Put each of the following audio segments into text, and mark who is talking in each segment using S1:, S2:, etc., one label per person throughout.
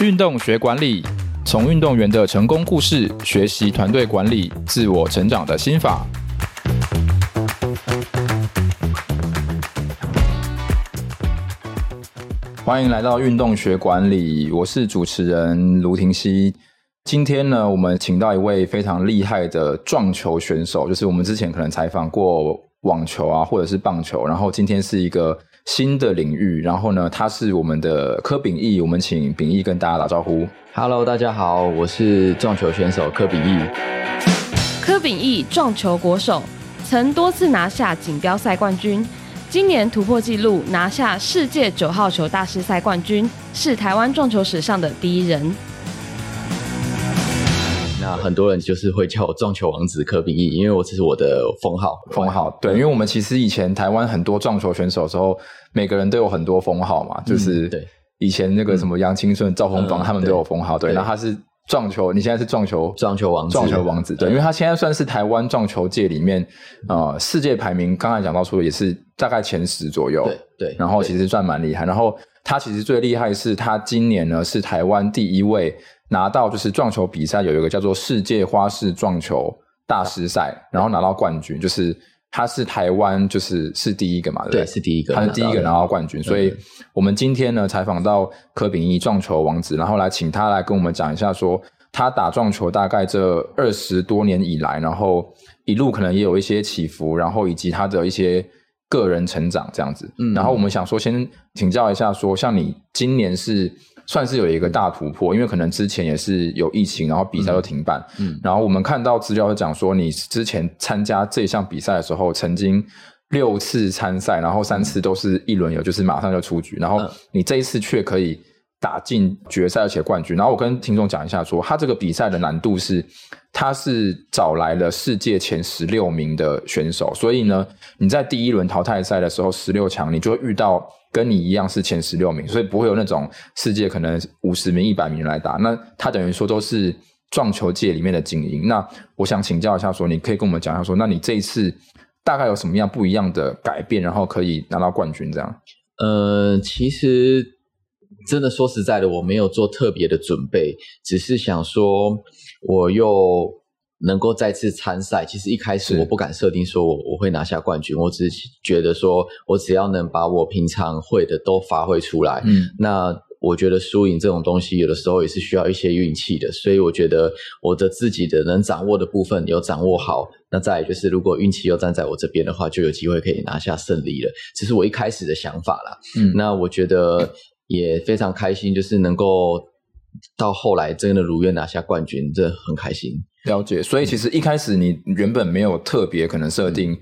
S1: 运动学管理，从运动员的成功故事学习团队管理、自我成长的心法。欢迎来到运动学管理，我是主持人卢廷熙。今天呢，我们请到一位非常厉害的撞球选手，就是我们之前可能采访过网球啊，或者是棒球，然后今天是一个。新的领域，然后呢，他是我们的柯秉义，我们请秉义跟大家打招呼。
S2: Hello，大家好，我是撞球选手柯秉义。
S3: 柯秉义，撞球国手，曾多次拿下锦标赛冠军，今年突破纪录拿下世界九号球大师赛冠军，是台湾撞球史上的第一人。
S2: 那很多人就是会叫我撞球王子柯秉义，因为我这是我的封号，
S1: 封号。对，因为我们其实以前台湾很多撞球选手的时候，每个人都有很多封号嘛，就是对以前那个什么杨清顺、赵丰邦他们都有封号。对，那他是撞球，你现在是撞球
S2: 撞球王子，
S1: 撞球王子。对，因为他现在算是台湾撞球界里面呃世界排名，刚才讲到说也是大概前十左右。
S2: 对对，
S1: 然后其实算蛮厉害。然后他其实最厉害的是他今年呢是台湾第一位。拿到就是撞球比赛有一个叫做世界花式撞球大师赛，然后拿到冠军，就是他是台湾就是是第一个嘛，对对？
S2: 对，是第一个，
S1: 他是第一个拿到冠军，所以我们今天呢采访到柯秉义撞球王子，然后来请他来跟我们讲一下，说他打撞球大概这二十多年以来，然后一路可能也有一些起伏，然后以及他的一些个人成长这样子。嗯，然后我们想说先请教一下，说像你今年是。算是有一个大突破，因为可能之前也是有疫情，然后比赛都停办。嗯，嗯，然后我们看到资料讲说，你之前参加这项比赛的时候，曾经六次参赛，然后三次都是一轮游，就是马上就出局。然后你这一次却可以打进决赛，而且冠军。然后我跟听众讲一下说，他这个比赛的难度是，他是找来了世界前十六名的选手，所以呢，你在第一轮淘汰赛的时候，十六强你就会遇到。跟你一样是前十六名，所以不会有那种世界可能五十名、一百名来打。那他等于说都是撞球界里面的精英。那我想请教一下，说你可以跟我们讲一下，说那你这一次大概有什么样不一样的改变，然后可以拿到冠军这样？
S2: 呃，其实真的说实在的，我没有做特别的准备，只是想说我又。能够再次参赛，其实一开始我不敢设定说我我会拿下冠军，我只是觉得说我只要能把我平常会的都发挥出来，嗯，那我觉得输赢这种东西有的时候也是需要一些运气的，所以我觉得我的自己的能掌握的部分有掌握好，那再来就是如果运气又站在我这边的话，就有机会可以拿下胜利了。这是我一开始的想法啦，嗯，那我觉得也非常开心，就是能够到后来真的如愿拿下冠军，这很开心。
S1: 了解，所以其实一开始你原本没有特别可能设定，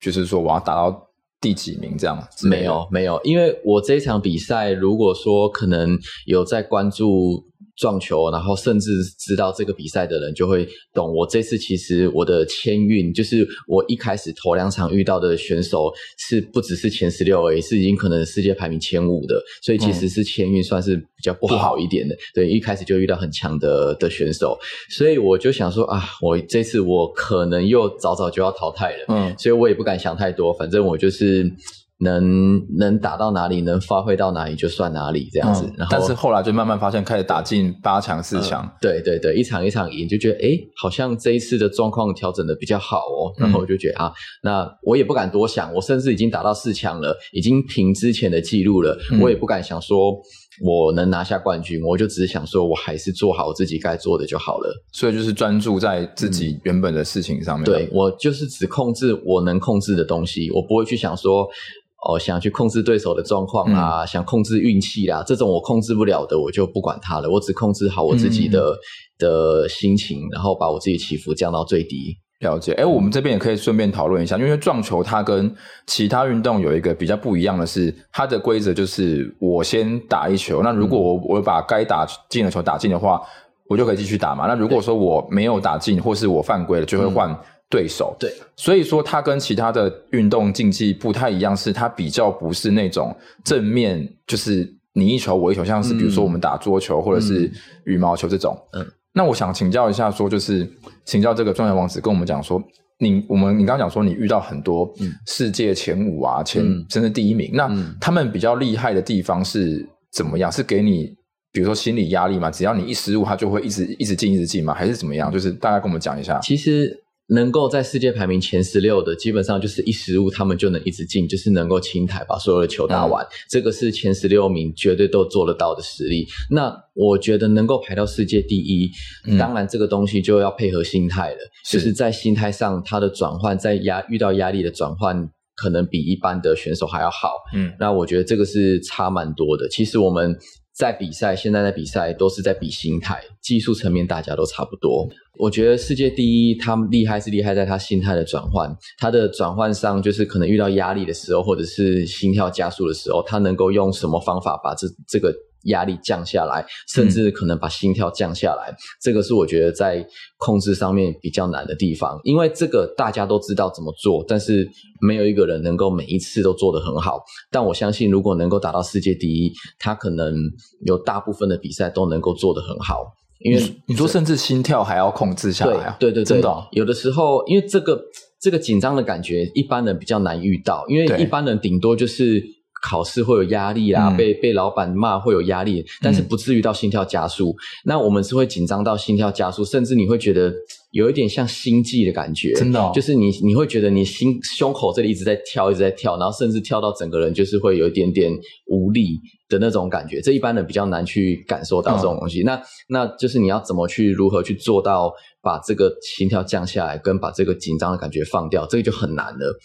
S1: 就是说我要达到第几名这样。
S2: 没有，没有，因为我这一场比赛，如果说可能有在关注。撞球，然后甚至知道这个比赛的人就会懂。我这次其实我的签运，就是我一开始头两场遇到的选手是不只是前十六而已，是已经可能世界排名前五的，所以其实是签运算是比较不好一点的。嗯、对，一开始就遇到很强的的选手，所以我就想说啊，我这次我可能又早早就要淘汰了。嗯，所以我也不敢想太多，反正我就是。能能打到哪里，能发挥到哪里就算哪里这样子。嗯、然后，
S1: 但是后来就慢慢发现，开始打进八强、四强、嗯。
S2: 对对对，一场一场赢，就觉得哎，好像这一次的状况调整的比较好哦。然后我就觉得、嗯、啊，那我也不敢多想，我甚至已经打到四强了，已经平之前的记录了。嗯、我也不敢想说我能拿下冠军，我就只是想说我还是做好自己该做的就好了。
S1: 所以就是专注在自己原本的事情上面。
S2: 嗯、对，我就是只控制我能控制的东西，我不会去想说。哦，想去控制对手的状况啊，嗯、想控制运气啦，这种我控制不了的，我就不管它了。我只控制好我自己的、嗯、的心情，然后把我自己起伏降到最低。
S1: 了解。哎，我们这边也可以顺便讨论一下，因为撞球它跟其他运动有一个比较不一样的是，它的规则就是我先打一球，那如果我我把该打进的球打进的话，我就可以继续打嘛。那如果说我没有打进，或是我犯规了，就会换。嗯对手。对，所以说他跟其他的运动竞技不太一样，是他比较不是那种正面，就是你一球我一球，像是比如说我们打桌球或者是羽毛球这种。嗯，那我想请教一下，说就是请教这个状元王子跟我们讲说，你我们你刚刚讲说你遇到很多世界前五啊，前甚至第一名，那他们比较厉害的地方是怎么样？是给你比如说心理压力吗，只要你一失误，他就会一直一直进，一直进吗，还是怎么样？就是大概跟我们讲一下。
S2: 其实能够在世界排名前十六的，基本上就是一失误，他们就能一直进，就是能够清台把所有的球打完。嗯、这个是前十六名绝对都做得到的实力。那我觉得能够排到世界第一，嗯、当然这个东西就要配合心态了，是就是在心态上，它的转换，在压遇到压力的转换。可能比一般的选手还要好，嗯，那我觉得这个是差蛮多的。其实我们在比赛，现在在比赛都是在比心态，技术层面大家都差不多。我觉得世界第一，他厉害是厉害在他心态的转换，他的转换上就是可能遇到压力的时候，或者是心跳加速的时候，他能够用什么方法把这这个。压力降下来，甚至可能把心跳降下来，嗯、这个是我觉得在控制上面比较难的地方。因为这个大家都知道怎么做，但是没有一个人能够每一次都做得很好。但我相信，如果能够达到世界第一，他可能有大部分的比赛都能够做得很好。因为
S1: 你说，甚至心跳还要控制下来啊？
S2: 对对对，真的、
S1: 哦，
S2: 有的时候，因为这个这个紧张的感觉，一般人比较难遇到，因为一般人顶多就是。考试会有压力啊，嗯、被被老板骂会有压力，但是不至于到心跳加速。嗯、那我们是会紧张到心跳加速，甚至你会觉得有一点像心悸的感觉，
S1: 真的、哦，
S2: 就是你你会觉得你心胸口这里一直在跳，一直在跳，然后甚至跳到整个人就是会有一点点无力的那种感觉。这一般人比较难去感受到这种东西。嗯、那那就是你要怎么去如何去做到把这个心跳降下来，跟把这个紧张的感觉放掉，这个就很难了。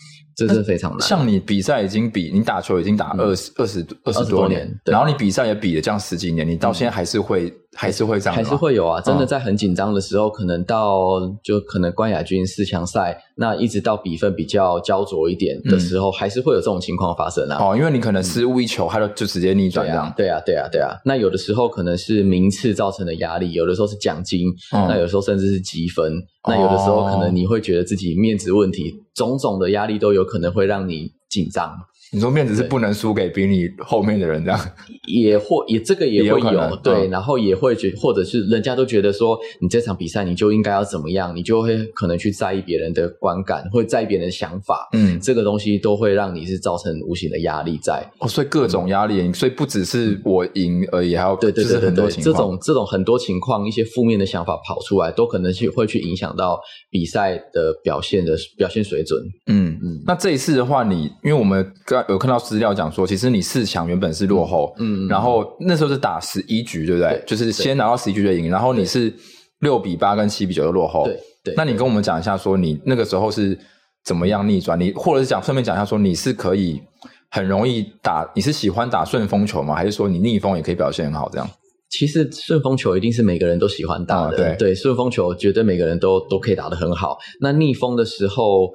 S2: 这是非常难。
S1: 像你比赛已经比你打球已经打二十二十二十多年，然后你比赛也比了这样十几年，你到现在还是会还是会这样，
S2: 还是会有啊。真的在很紧张的时候，可能到就可能冠亚军四强赛，那一直到比分比较焦灼一点的时候，还是会有这种情况发生啊。
S1: 哦，因为你可能失误一球，他就就直接逆转这样。
S2: 对啊，对啊，对啊。那有的时候可能是名次造成的压力，有的时候是奖金，那有时候甚至是积分。那有的时候可能你会觉得自己面子问题，种种的压力都有可能会让你紧张。
S1: 你说面子是不能输给比你后面的人，这样。
S2: 也或也这个也会有，有对，嗯、然后也会觉或者是人家都觉得说你这场比赛你就应该要怎么样，你就会可能去在意别人的观感，会在意别人的想法，嗯，这个东西都会让你是造成无形的压力在。
S1: 哦，所以各种压力，嗯、所以不只是我赢而已，还有
S2: 对对对对，
S1: 很多
S2: 情况这种这种很多情况，一些负面的想法跑出来，都可能去会去影响到比赛的表现的表现水准。
S1: 嗯嗯，那这一次的话，你因为我们刚有看到资料讲。说，其实你四强原本是落后，嗯，然后那时候是打十一局，对不对？对，就是先拿到十一局就赢，然后你是六比八跟七比九的落后，对对。那你跟我们讲一下，说你那个时候是怎么样逆转？你或者是讲顺便讲一下，说你是可以很容易打，你是喜欢打顺风球吗？还是说你逆风也可以表现很好？这样？
S2: 其实顺风球一定是每个人都喜欢打的，对对，顺风球绝对每个人都都可以打得很好。那逆风的时候。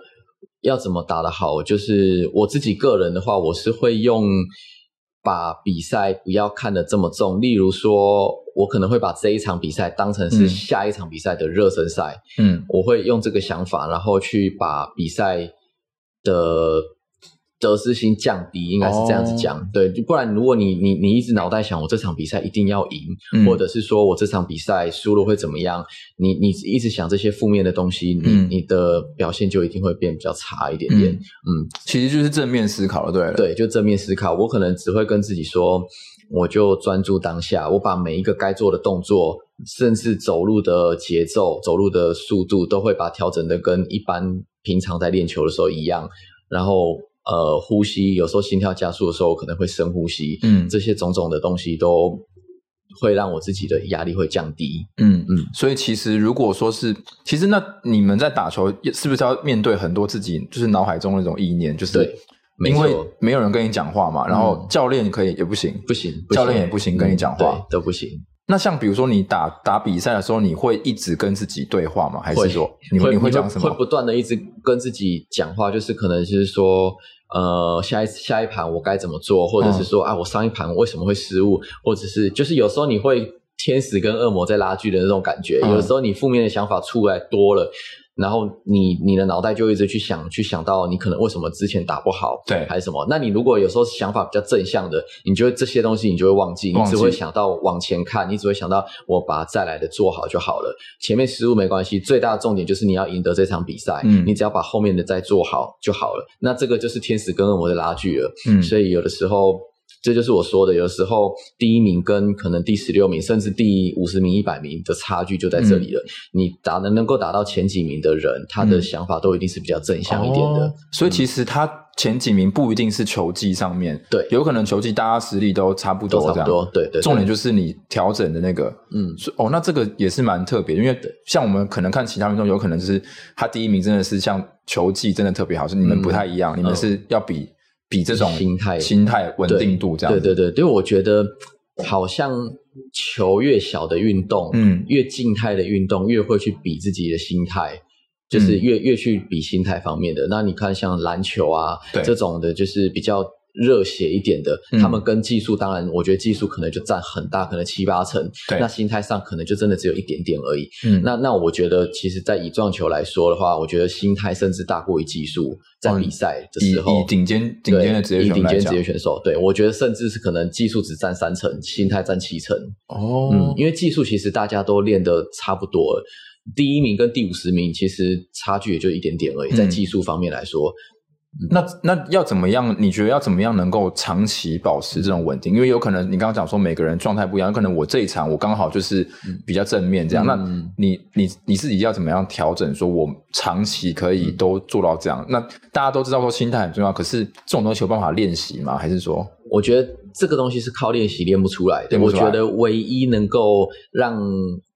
S2: 要怎么打得好？就是我自己个人的话，我是会用把比赛不要看得这么重。例如说，我可能会把这一场比赛当成是下一场比赛的热身赛。嗯，我会用这个想法，然后去把比赛的。得失心降低，应该是这样子讲，哦、对，不然如果你你你一直脑袋想我这场比赛一定要赢，嗯、或者是说我这场比赛输了会怎么样，你你一直想这些负面的东西，嗯、你你的表现就一定会变比较差一点点。嗯，嗯
S1: 其实就是正面思考了，对了，
S2: 对，就正面思考。我可能只会跟自己说，我就专注当下，我把每一个该做的动作，甚至走路的节奏、走路的速度，都会把调整的跟一般平常在练球的时候一样，然后。呃，呼吸有时候心跳加速的时候，可能会深呼吸。嗯，这些种种的东西都会让我自己的压力会降低。
S1: 嗯嗯，嗯所以其实如果说是，其实那你们在打球是不是要面对很多自己就是脑海中那种意念？就是对，因为没有人跟你讲话嘛，然后教练可以也不行，
S2: 不行，
S1: 教练也不行跟你讲话，
S2: 对，都不行。
S1: 那像比如说你打打比赛的时候，你会一直跟自己对话吗？还是说你会你会讲什么？
S2: 会不断的一直跟自己讲话，就是可能就是说。呃，下一下一盘我该怎么做，或者是说、嗯、啊，我上一盘为什么会失误，或者是就是有时候你会天使跟恶魔在拉锯的那种感觉，嗯、有时候你负面的想法出来多了。然后你你的脑袋就一直去想，去想到你可能为什么之前打不好，对，还是什么？那你如果有时候想法比较正向的，你觉得这些东西你就会忘记，忘记，你只会想到往前看，你只会想到我把再来的做好就好了。前面失误没关系，最大的重点就是你要赢得这场比赛，嗯，你只要把后面的再做好就好了。那这个就是天使跟恶魔的拉锯了，嗯，所以有的时候这就是我说的，有时候第一名跟可能第十六名，甚至第五十名、一百名的差距就在这里了。嗯、你打能能够打到前几名的人，他的想法都一定是比较正向一点的。
S1: 哦、所以其实他前几名不一定是球技上面，
S2: 对，
S1: 有可能球技大家实力都差不多，
S2: 差不多。对对，对。
S1: 重点就是你调整的那个，嗯，哦，那这个也是蛮特别，因为像我们可能看其他运动，有可能就是他第一名真的是像球技真的特别好，是你们不太一样，嗯、你们是要比。比这种心态、心态稳定度这样，
S2: 对对对，因为我觉得好像球越小的运动，嗯，越静态的运动越会去比自己的心态，就是越、嗯、越去比心态方面的。那你看像篮球啊，对这种的，就是比较。热血一点的，他们跟技术，当然，我觉得技术可能就占很大，可能七八成。对，那心态上可能就真的只有一点点而已。嗯，那那我觉得，其实，在以撞球来说的话，我觉得心态甚至大过于技术。在比赛的时候，以顶尖顶尖的职业选手，以顶尖职业选手，对，我觉得甚至是可能技术只占三成，心态占七成。哦，嗯，因为技术其实大家都练得差不多了，第一名跟第五十名其实差距也就一点点而已，在技术方面来说。
S1: 那那要怎么样？你觉得要怎么样能够长期保持这种稳定？因为有可能你刚刚讲说每个人状态不一样，有可能我这一场我刚好就是比较正面这样。嗯、那你你你自己要怎么样调整？说我长期可以都做到这样？嗯、那大家都知道说心态很重要，可是这种东西有办法练习吗？还是说？
S2: 我觉得这个东西是靠练习练不出来的。我觉得唯一能够让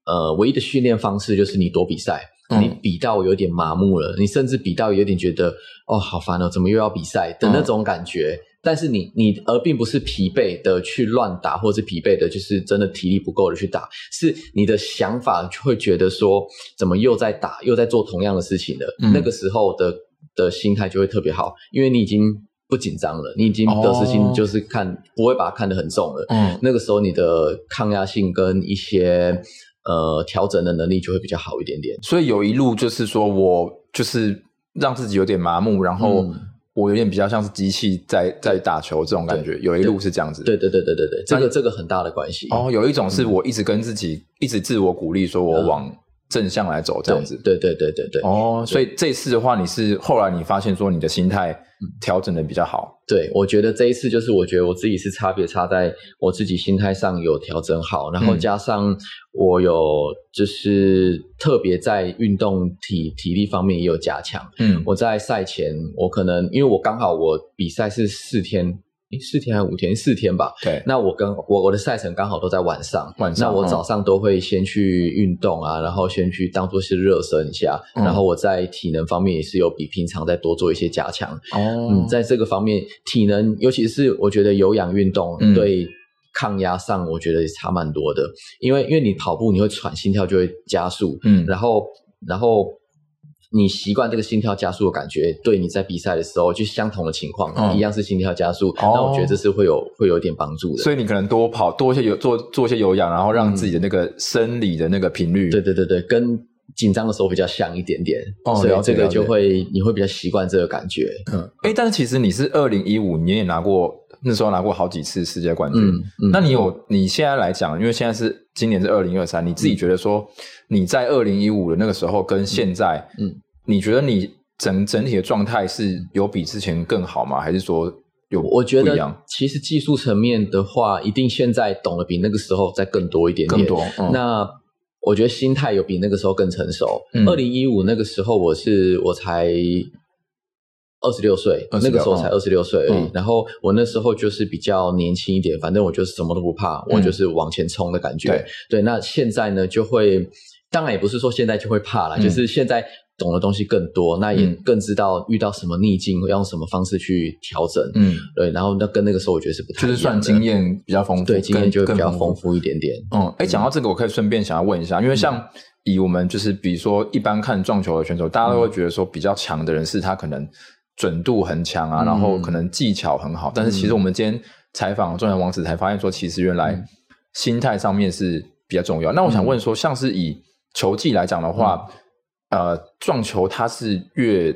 S2: 呃唯一的训练方式就是你多比赛。你比到有点麻木了，你甚至比到有点觉得哦，好烦哦，怎么又要比赛的那种感觉。嗯、但是你你而并不是疲惫的去乱打，或是疲惫的，就是真的体力不够的去打，是你的想法会觉得说，怎么又在打，又在做同样的事情了。嗯、那个时候的的心态就会特别好，因为你已经不紧张了，你已经得失心就是看、哦、不会把它看得很重了。嗯，那个时候你的抗压性跟一些。呃，调整的能力就会比较好一点点。
S1: 所以有一路就是说我就是让自己有点麻木，然后我有点比较像是机器在在打球这种感觉。有一路是这样子。
S2: 对对对对对对，这个这个很大的关系。
S1: 哦，有一种是我一直跟自己一直自我鼓励，说我往正向来走这样子。
S2: 对对对对对。
S1: 哦，所以这次的话，你是后来你发现说你的心态。调整的比较好，
S2: 对，我觉得这一次就是我觉得我自己是差别差在我自己心态上有调整好，然后加上我有就是特别在运动体体力方面也有加强。嗯，我在赛前我可能因为我刚好我比赛是四天。四天还是五天？四天吧。对，那我跟我我的赛程刚好都在晚上。晚上，那我早上都会先去运动啊，嗯、然后先去当做是热身一下，嗯、然后我在体能方面也是有比平常再多做一些加强。哦，嗯，在这个方面，体能尤其是我觉得有氧运动对抗压上，我觉得也差蛮多的。嗯、因为因为你跑步你会喘，心跳就会加速。嗯，然后然后。你习惯这个心跳加速的感觉，对你在比赛的时候就相同的情况，嗯、一样是心跳加速，那、哦、我觉得这是会有会有一点帮助的。
S1: 所以你可能多跑多一些有做做一些有氧，然后让自己的那个生理的那个频率，
S2: 嗯、对对对对，跟紧张的时候比较像一点点。哦，所以这个就会你会比较习惯这个感觉。
S1: 嗯，哎，但是其实你是二零一五年也拿过，那时候拿过好几次世界冠军。嗯，嗯，那你有你现在来讲，因为现在是今年是二零二三，你自己觉得说你在二零一五的那个时候跟现在，嗯。嗯你觉得你整整体的状态是有比之前更好吗？还是说有？
S2: 我觉得其实技术层面的话，一定现在懂得比那个时候再更多一点点。
S1: 更多。嗯、
S2: 那我觉得心态有比那个时候更成熟。二零一五那个时候，我是我才二十六岁，那个时候才二十六岁而已。嗯、然后我那时候就是比较年轻一点，反正我就是什么都不怕，嗯、我就是往前冲的感觉。对对。那现在呢，就会当然也不是说现在就会怕了，嗯、就是现在。懂的东西更多，那也更知道遇到什么逆境，要用什么方式去调整。嗯，对，然后那跟那个时候我觉得是不太
S1: 就是算经验比较丰富，
S2: 对，经验就会比较丰富一点点。
S1: 嗯，哎，讲到这个，我可以顺便想要问一下，因为像以我们就是比如说一般看撞球的选手，大家都会觉得说比较强的人是他可能准度很强啊，然后可能技巧很好，但是其实我们今天采访撞球王子才发现说，其实原来心态上面是比较重要。那我想问说，像是以球技来讲的话。呃，撞球它是越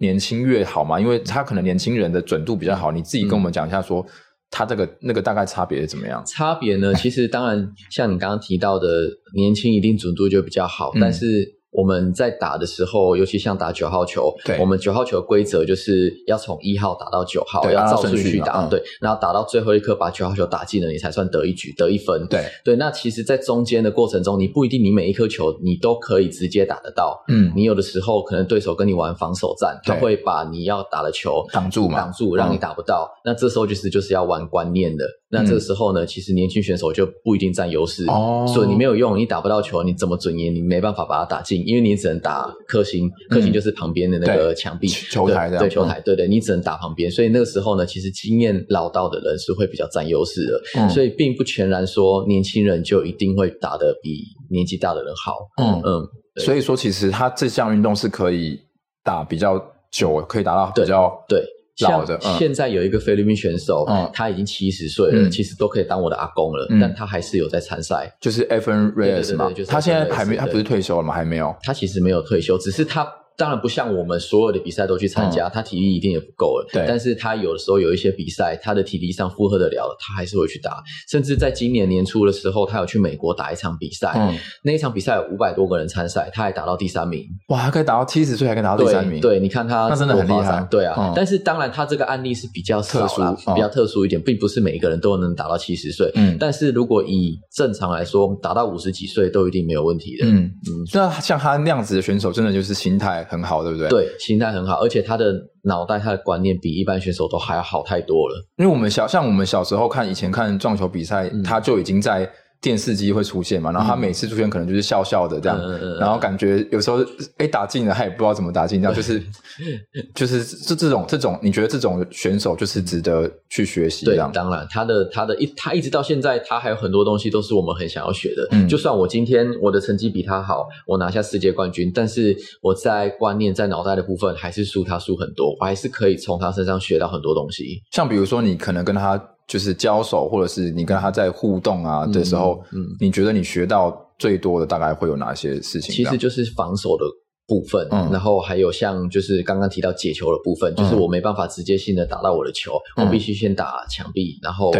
S1: 年轻越好嘛？因为他可能年轻人的准度比较好。你自己跟我们讲一下说，说他这个那个大概差别是怎么样？
S2: 差别呢？其实当然，像你刚刚提到的，年轻一定准度就比较好，嗯、但是我们在打的时候，尤其像打九号球，
S1: 对，
S2: 我们九号球的规则就是要从一号打到九号，要照顺序打，嗯、对，然后打到最后一颗把九号球打进了，你才算得一局得一分。
S1: 对
S2: 对，那其实，在中间的过程中，你不一定你每一颗球你都可以直接打得到，嗯，你有的时候可能对手跟你玩防守战，他会把你要打的球
S1: 挡住嘛，
S2: 挡住让你打不到，嗯、那这时候就是就是要玩观念的。那这个时候呢，嗯、其实年轻选手就不一定占优势，哦，所以你没有用，你打不到球，你怎么准爷？你没办法把它打进，因为你只能打克星，克星就是旁边的那个墙壁
S1: 球台的，
S2: 对球台，对对，你只能打旁边，所以那个时候呢，其实经验老道的人是会比较占优势的，嗯、所以并不全然说年轻人就一定会打得比年纪大的人好，
S1: 嗯。嗯，所以说其实他这项运动是可以打比较久，可以打到比较
S2: 对。对
S1: 老的，
S2: 像现在有一个菲律宾选手，嗯、他已经七十岁了，嗯、其实都可以当我的阿公了，嗯、但他还是有在参赛，
S1: 就是 Evan Reyes 嘛，他现在还没，他不是退休了吗？还没有，
S2: 他其实没有退休，只是他。当然不像我们所有的比赛都去参加，嗯、他体力一定也不够了。
S1: 对，
S2: 但是他有的时候有一些比赛，他的体力上负荷得了，他还是会去打。甚至在今年年初的时候，他有去美国打一场比赛，嗯、那一场比赛有五百多个人参赛，他还打到第三名。
S1: 哇，他可以打到七十岁还可以打到第三名。
S2: 对，对，你看他
S1: 那真的很厉害。
S2: 对啊，嗯、但是当然他这个案例是比较特殊，嗯、比较特殊一点，并不是每一个人都能打到七十岁。嗯，但是如果以正常来说，打到五十几岁都一定没有问题的。
S1: 嗯嗯，那像他那样子的选手，真的就是心态很好，对不对？
S2: 对。心态很好，而且他的脑袋、他的观念比一般选手都还要好太多了。
S1: 因为我们小，像我们小时候看以前看撞球比赛，嗯、他就已经在。电视机会出现嘛？然后他每次出现可能就是笑笑的这样，嗯、然后感觉有时候哎打进了，他也不知道怎么打进，这样就是 就是这这种这种，你觉得这种选手就是值得去学习？
S2: 对，当然他的他的一他一直到现在，他还有很多东西都是我们很想要学的。嗯，就算我今天我的成绩比他好，我拿下世界冠军，但是我在观念在脑袋的部分还是输他输很多，我还是可以从他身上学到很多东西。
S1: 像比如说，你可能跟他。就是交手，或者是你跟他在互动啊的时候，嗯，嗯，你觉得你学到最多的大概会有哪些事情？
S2: 其实就是防守的部分，嗯，然后还有像就是刚刚提到解球的部分，嗯，就是我没办法直接性的打到我的球，嗯，我必须先打墙壁，然后。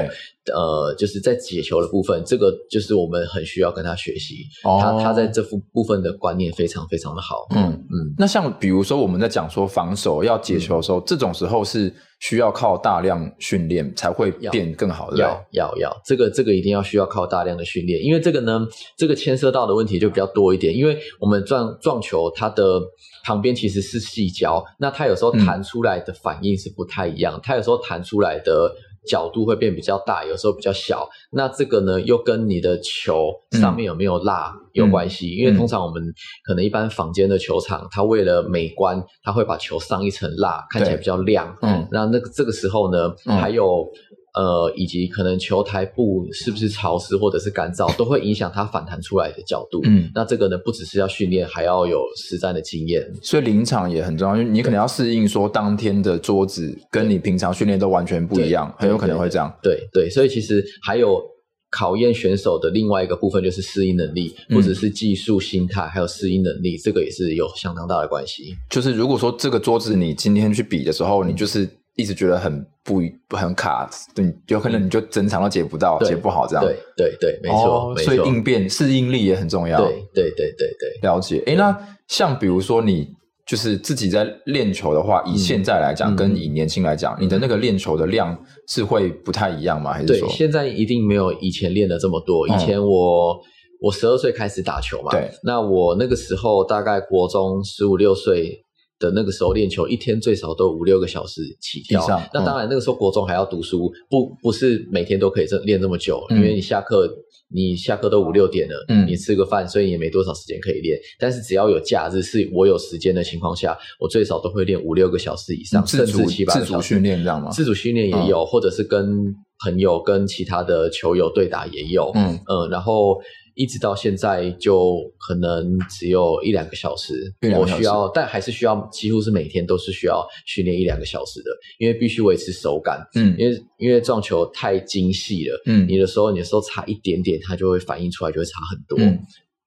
S2: 呃，就是在解球的部分，这个就是我们很需要跟他学习。哦、他他在这副部分的观念非常非常的好。嗯嗯。
S1: 嗯，那像比如说我们在讲说防守要解球的时候，嗯、这种时候是需要靠大量训练才会变更好的。
S2: 要要要，这个这个一定要需要靠大量的训练，因为这个呢，这个牵涉到的问题就比较多一点。因为我们撞撞球，它的旁边其实是细胶，那它有时候弹出来的反应是不太一样，嗯、它有时候弹出来的。角度会变比较大，有时候比较小。那这个呢，又跟你的球上面有没有蜡有关系。嗯、因为通常我们可能一般房间的球场，它为了美观，它会把球上一层蜡，看起来比较亮。嗯，那那个这个时候呢，嗯、还有。呃，以及可能球台布是不是潮湿或者是干燥，都会影响它反弹出来的角度。嗯，那这个呢，不只是要训练，还要有实战的经验。
S1: 所以临场也很重要，因为你可能要适应说当天的桌子跟你平常训练都完全不一样，很有可能会这样。
S2: 对对，对，所以其实还有考验选手的另外一个部分就是适应能力，或者是技术、心态，还有适应能力，这个也是有相当大的关系。
S1: 就是如果说这个桌子你今天去比的时候，你就是。一直觉得很不很卡，对，有可能你就整场都解不到，解不好这样。
S2: 对对对，没错。
S1: 所以应变适应力也很重要。
S2: 对对对对对，
S1: 了解。哎，那像比如说你就是自己在练球的话，以现在来讲，跟以年轻来讲，你的那个练球的量是会不太一样吗？还是说
S2: 现在一定没有以前练的这么多？以前我我十二岁开始打球嘛，对，那我那个时候大概国中十五六岁。的那个时候练球，一天最少都五六个小时起跳。上那当然，那个时候国中还要读书，不不是每天都可以这练这么久，嗯、因为你下课你下课都五六点了，嗯，你吃个饭，所以也没多少时间可以练。但是只要有假日，是我有时间的情况下，我最少都会练五六个小时以上，甚至七八个
S1: 小时。自主训练这样吗？
S2: 自主训练也有，嗯、或者是跟朋友、跟其他的球友对打也有，嗯嗯，然后。一直到现在，就可能只有一两个小时，我需要，但还是需要，几乎是每天都是需要训练一两个小时的，因为必须维持手感，嗯，因为因为撞球太精细了，嗯，你的时候，你的时候差一点点，它就会反应出来，就会差很多。嗯，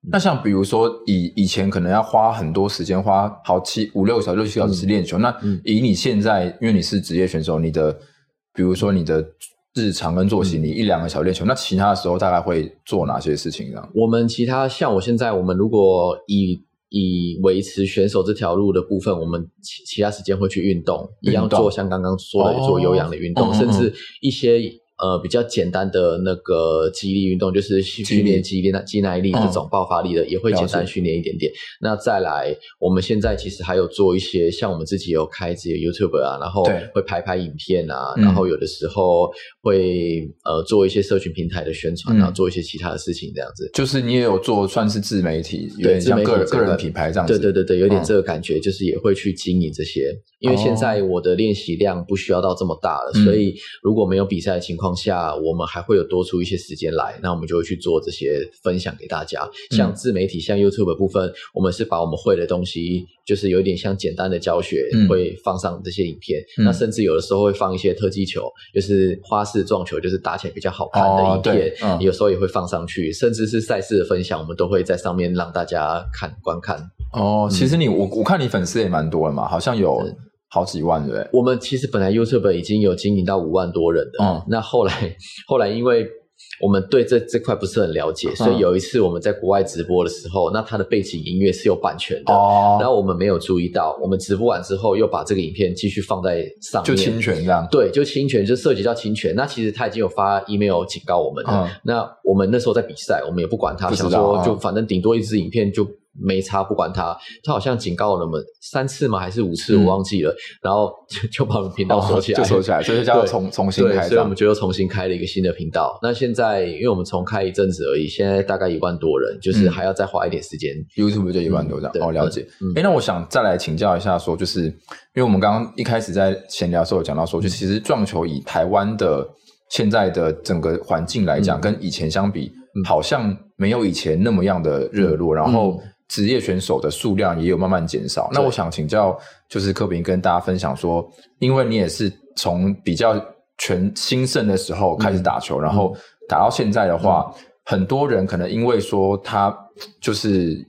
S1: 那像比如说，以以前可能要花很多时间，花好七五六个小时、六七个小时练球，嗯，那以你现在，因为你是职业选手，你的，比如说你的。日常跟作息，你一两个小时练球，嗯、那其他的时候大概会做哪些事情呢？
S2: 我们其他像我现在，我们如果以以维持选手这条路的部分，我们其其他时间会去运动，一样做像刚刚说的做有氧的运动，哦、甚至一些。呃，比较简单的那个肌力运动，就是训练肌力、肌耐力这种爆发力的，也会简单训练一点点。那再来，我们现在其实还有做一些，像我们自己有开自己的 YouTube 啊，然后会拍拍影片啊，然后有的时候会呃做一些社群平台的宣传，然后做一些其他的事情，这样子。
S1: 就是你也有做，算是自媒体，对，像个人个人品牌这样子。
S2: 对对对对，有点这个感觉，就是也会去经营这些。因为现在我的练习量不需要到这么大了，所以如果没有比赛的情况下，我们还会有多出一些时间来，那我们就会去做这些分享给大家。像自媒体，像 YouTube 的部分，我们是把我们会的东西，就是有点像简单的教学，会放上这些影片。那甚至有的时候会放一些特技球，就是花式撞球，就是打起来比较好看的影片，有时候也会放上去。甚至是赛事的分享，我们都会在上面让大家看观看。
S1: 哦，其实你我我看你粉丝也蛮多的嘛，好像有。好几万对，
S2: 我们其实本来 YouTube 已经有经营到五万多人的，嗯，那后来后来因为我们对这这块不是很了解，嗯，所以有一次我们在国外直播的时候，那它的背景音乐是有版权的，哦，然后我们没有注意到，我们直播完之后又把这个影片继续放在上面，
S1: 就侵权这样，
S2: 对，就侵权就涉及到侵权，那其实他已经有发 email 警告我们了，嗯，那我们那时候在比赛，我们也不管他，想说就反正顶多一支影片就。没差，不管他，他好像警告了我们三次吗？还是五次？我忘记了。嗯、然后就就把我们频道锁起来，
S1: 哦、就锁起来，所以就叫重重新开。
S2: 所以我们就又重新开了一个新的频道。那现在，因为我们重开一阵子而已，现在大概一万多人，就是还要再花一点时间。
S1: 嗯、YouTube 就一万多这样，嗯、哦，了解。嗯、诶那我想再来请教一下，说就是因为我们刚刚一开始在闲聊的时候有讲到说，就其实撞球以台湾的现在的整个环境来讲，嗯、跟以前相比，好像没有以前那么样的热络，嗯、然后。职业选手的数量也有慢慢减少。那我想请教，就是柯平跟大家分享说，因为你也是从比较全兴盛的时候开始打球，嗯、然后打到现在的话，嗯、很多人可能因为说他就是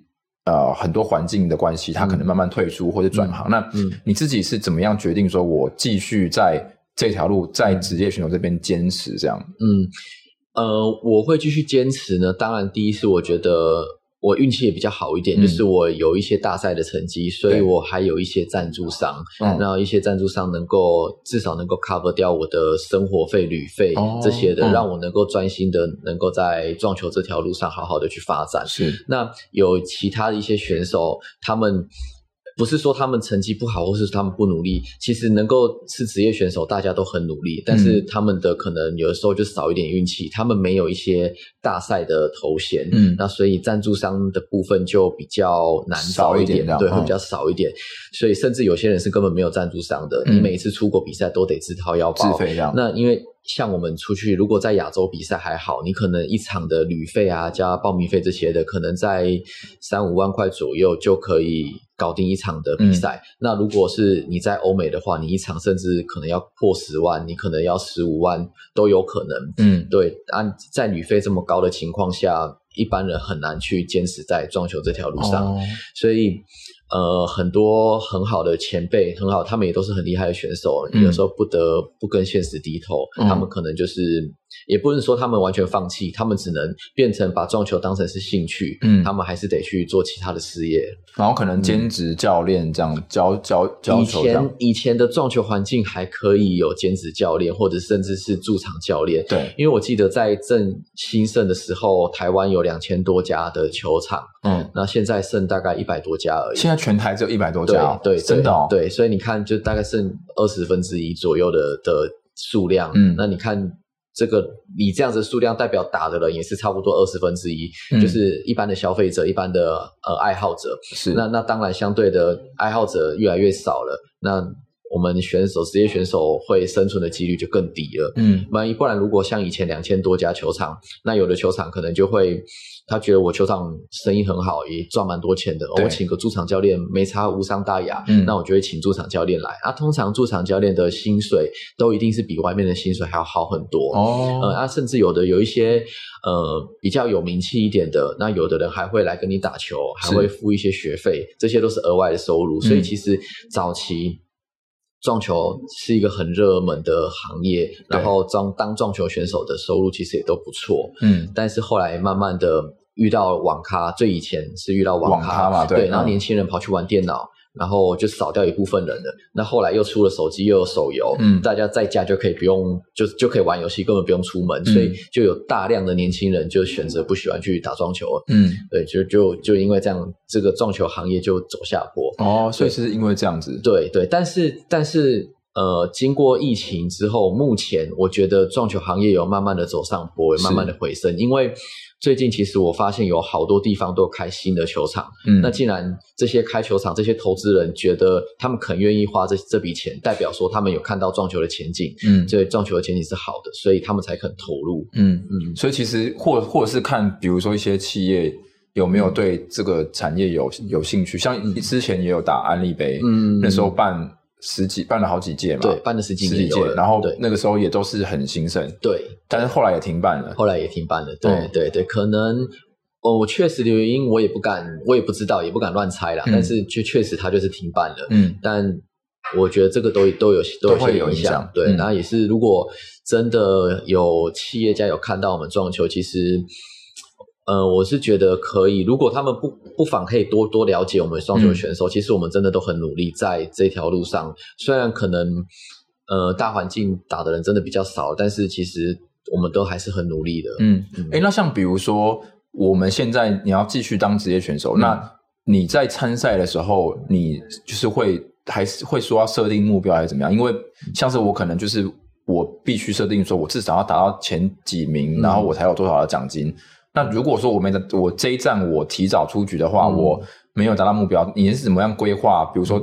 S1: 呃很多环境的关系，他可能慢慢退出或者转行。嗯、那你自己是怎么样决定说，我继续在这条路在职业选手这边坚持这样？
S2: 嗯，呃，我会继续坚持呢。当然，第一是我觉得。我运气也比较好一点，嗯、就是我有一些大赛的成绩，所以我还有一些赞助商，然后一些赞助商能够至少能够 cover 掉我的生活费、旅费、哦、这些的，嗯、让我能够专心的能够在撞球这条路上好好的去发展。
S1: 是，
S2: 那有其他的一些选手，他们。不是说他们成绩不好，或是他们不努力。其实能够是职业选手，大家都很努力，但是他们的可能有的时候就少一点运气，他们没有一些大赛的头衔，嗯，那所以赞助商的部分就比较难找一点，对，会比较少一点。所以甚至有些人是根本没有赞助商的，你每一次出国比赛都得自掏腰包，自费这样。那因为。像我们出去，如果在亚洲比赛还好，你可能一场的旅费啊，加报名费这些的，可能在三五万块左右就可以搞定一场的比赛。嗯、那如果是你在欧美的话，你一场甚至可能要破十万，你可能要十五万都有可能。嗯，对，按在旅费这么高的情况下，一般人很难去坚持在撞球这条路上，哦、所以。呃，很多很好的前辈，很好，他们也都是很厉害的选手，嗯、有时候不得不跟现实低头，嗯、他们可能就是。也不能说他们完全放弃，他们只能变成把撞球当成是兴趣，嗯，他们还是得去做其他的事业，
S1: 然后可能兼职教练这样、嗯、教教教球。以
S2: 前以前的撞球环境还可以有兼职教练，或者甚至是驻场教练，
S1: 对，
S2: 因为我记得在正兴盛的时候，台湾有两千多家的球场，嗯，那现在剩大概一百多家而已。
S1: 现在全台只有一百多家，
S2: 对，对，
S1: 真的、哦，
S2: 对，所以你看，就大概剩二十分之一左右的的数量，嗯，那你看。这个你这样子数量代表打的人也是差不多二十分之一，嗯、就是一般的消费者、一般的呃爱好者。
S1: 是，
S2: 那那当然相对的爱好者越来越少了，那我们选手职业选手会生存的几率就更低了。嗯，万一不然，如果像以前两千多家球场，那有的球场可能就会。他觉得我球场生意很好，也赚蛮多钱的。对我请个驻场教练没差，无伤大雅。嗯，那我就会请驻场教练来。啊，通常驻场教练的薪水都一定是比外面的薪水还要好很多。哦，呃，啊，甚至有的有一些呃比较有名气一点的，那有的人还会来跟你打球，还会付一些学费，是这些都是额外的收入。所以其实早期。撞球是一个很热门的行业，然后当当撞球选手的收入其实也都不错，嗯，但是后来慢慢的遇到网咖，最以前是遇到网咖，
S1: 嘛，对，
S2: 对，然后年轻人跑去玩电脑。嗯然后就少掉一部分人了。那后来又出了手机，又有手游，嗯，大家在家就可以不用，就就可以玩游戏，根本不用出门，嗯，所以就有大量的年轻人就选择不喜欢去打撞球了。嗯，对，就就就因为这样，这个撞球行业就走下坡。
S1: 哦，所以是因为这样子。
S2: 对对，但是但是呃，经过疫情之后，目前我觉得撞球行业有慢慢的走上坡，慢慢的回升，因为。最近其实我发现有好多地方都开新的球场，嗯，那既然这些开球场这些投资人觉得他们肯愿意花这这笔钱，代表说他们有看到撞球的前景，嗯，所以撞球的前景是好的，所以他们才肯投入，
S1: 嗯。嗯，所以其实或或者是看，比如说一些企业有没有对这个产业有有兴趣，像之前也有打安利杯，嗯，那时候办。十几办了好几届嘛，
S2: 对，办了十几年，
S1: 十几届，然后那个时候也都是很兴盛，
S2: 对，
S1: 但是后来也停办了，
S2: 后来也停办了，对、嗯、对对，可能哦，我确实的原因我也不敢，我也不知道，也不敢乱猜啦，嗯、但是确确实它就是停办了，嗯，但我觉得这个都都有都有些影响，对，然后、嗯、也是如果真的有企业家有看到我们撞球，其实。呃，我是觉得可以。如果他们不不妨可以多多了解我们双球选手，嗯，其实我们真的都很努力在这条路上。虽然可能呃大环境打的人真的比较少，但是其实我们都还是很努力的。嗯，哎，嗯，欸，那像比如说我们现在你要继续当职业选手，嗯，那你在参赛的时候，你就是会还是会说要设定目标还是怎么样？因为像是我可能就是我必须设定说，我至少要达到前几名，嗯，然后我才有多少的奖金。那如果说我没的，我这一站我提早出局的话，嗯、我没有达到目标，你是怎么样规划？比如说